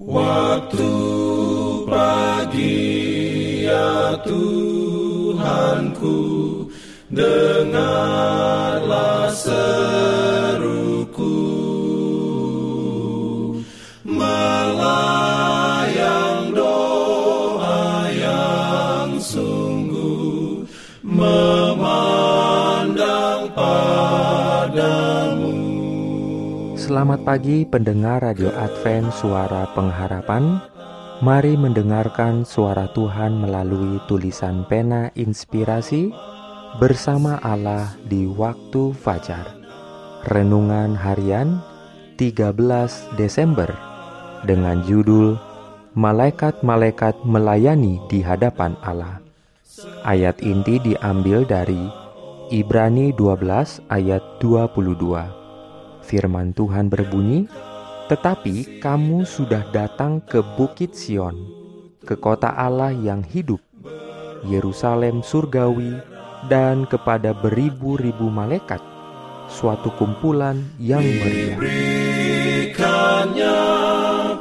Waktu pagi ya Tuhanku Dengarlah Selamat pagi pendengar Radio Advent Suara Pengharapan. Mari mendengarkan suara Tuhan melalui tulisan pena inspirasi Bersama Allah di waktu fajar. Renungan harian 13 Desember Dengan judul Malaikat-malaikat melayani di hadapan Allah. Ayat inti diambil dari Ibrani 12 ayat 22 Firman Tuhan berbunyi, "Tetapi kamu sudah datang ke Bukit Sion, ke kota Allah yang hidup, Yerusalem surgawi, dan kepada beribu-ribu malaikat, suatu kumpulan yang meriah." Berikannya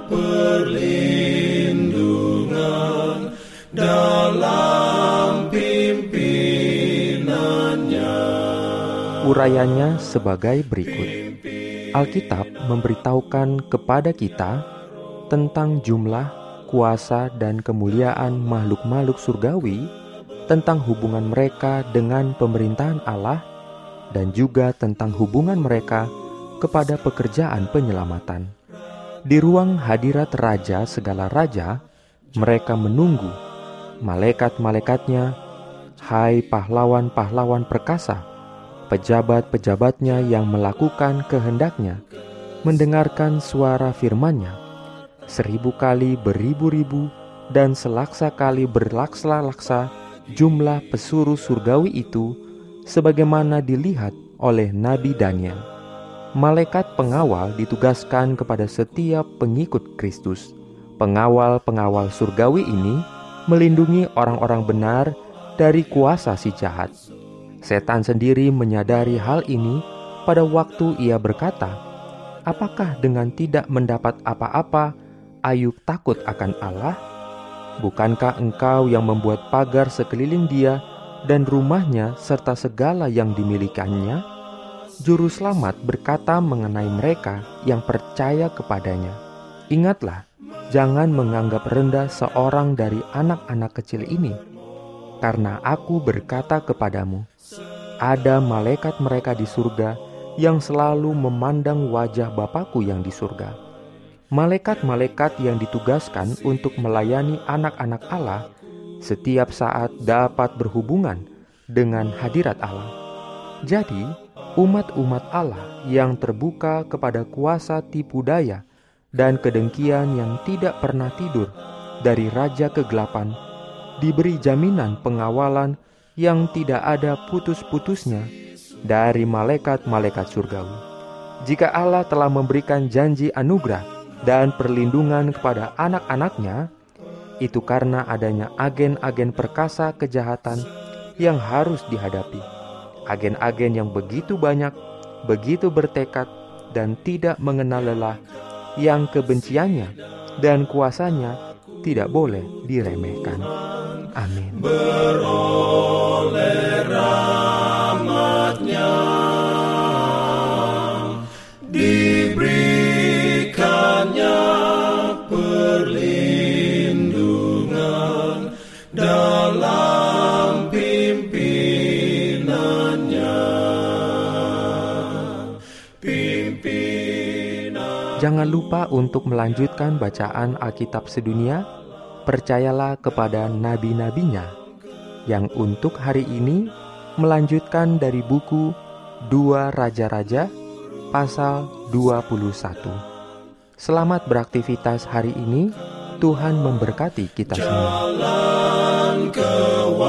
perlindungan dalam pimpinannya. Urayanya sebagai berikut. Alkitab memberitahukan kepada kita tentang jumlah, kuasa, dan kemuliaan makhluk-makhluk surgawi, tentang hubungan mereka dengan pemerintahan Allah, dan juga tentang hubungan mereka kepada pekerjaan penyelamatan. Di ruang hadirat Raja segala raja, mereka menunggu malaikat-malaikatnya, hai pahlawan-pahlawan perkasa, pejabat-pejabatnya yang melakukan kehendaknya, mendengarkan suara firmannya, seribu kali beribu-ribu dan selaksa kali berlaksa-laksa jumlah pesuruh surgawi itu sebagaimana dilihat oleh Nabi Daniel. Malaikat pengawal ditugaskan kepada setiap pengikut Kristus. Pengawal-pengawal surgawi ini melindungi orang-orang benar dari kuasa si jahat. Setan sendiri menyadari hal ini pada waktu ia berkata, "Apakah dengan tidak mendapat apa-apa, Ayub takut akan Allah? Bukankah engkau yang membuat pagar sekeliling dia dan rumahnya serta segala yang dimilikannya?" Juru selamat berkata mengenai mereka yang percaya kepadanya, "Ingatlah, jangan menganggap rendah seorang dari anak-anak kecil ini, karena aku berkata kepadamu, ada malaikat mereka di surga yang selalu memandang wajah Bapakku yang di surga. Malaikat-malaikat yang ditugaskan untuk melayani anak-anak Allah setiap saat dapat berhubungan dengan hadirat Allah. Jadi, umat-umat Allah yang terbuka kepada kuasa tipu daya dan kedengkian yang tidak pernah tidur dari raja kegelapan diberi jaminan pengawalan yang tidak ada putus-putusnya dari malaikat-malaikat surgawi. Jika Allah telah memberikan janji anugerah dan perlindungan kepada anak-anaknya, itu karena adanya agen-agen perkasa kejahatan yang harus dihadapi. Agen-agen yang begitu banyak, begitu bertekad, dan tidak mengenal lelah, yang kebenciannya dan kuasanya tidak boleh diremehkan. Amin. Jangan lupa untuk melanjutkan bacaan Alkitab sedunia percayalah kepada nabi-nabinya yang untuk hari ini melanjutkan dari buku Dua Raja-Raja pasal 21. Selamat beraktivitas hari ini. Tuhan memberkati kita semua. Jalan kewajiban.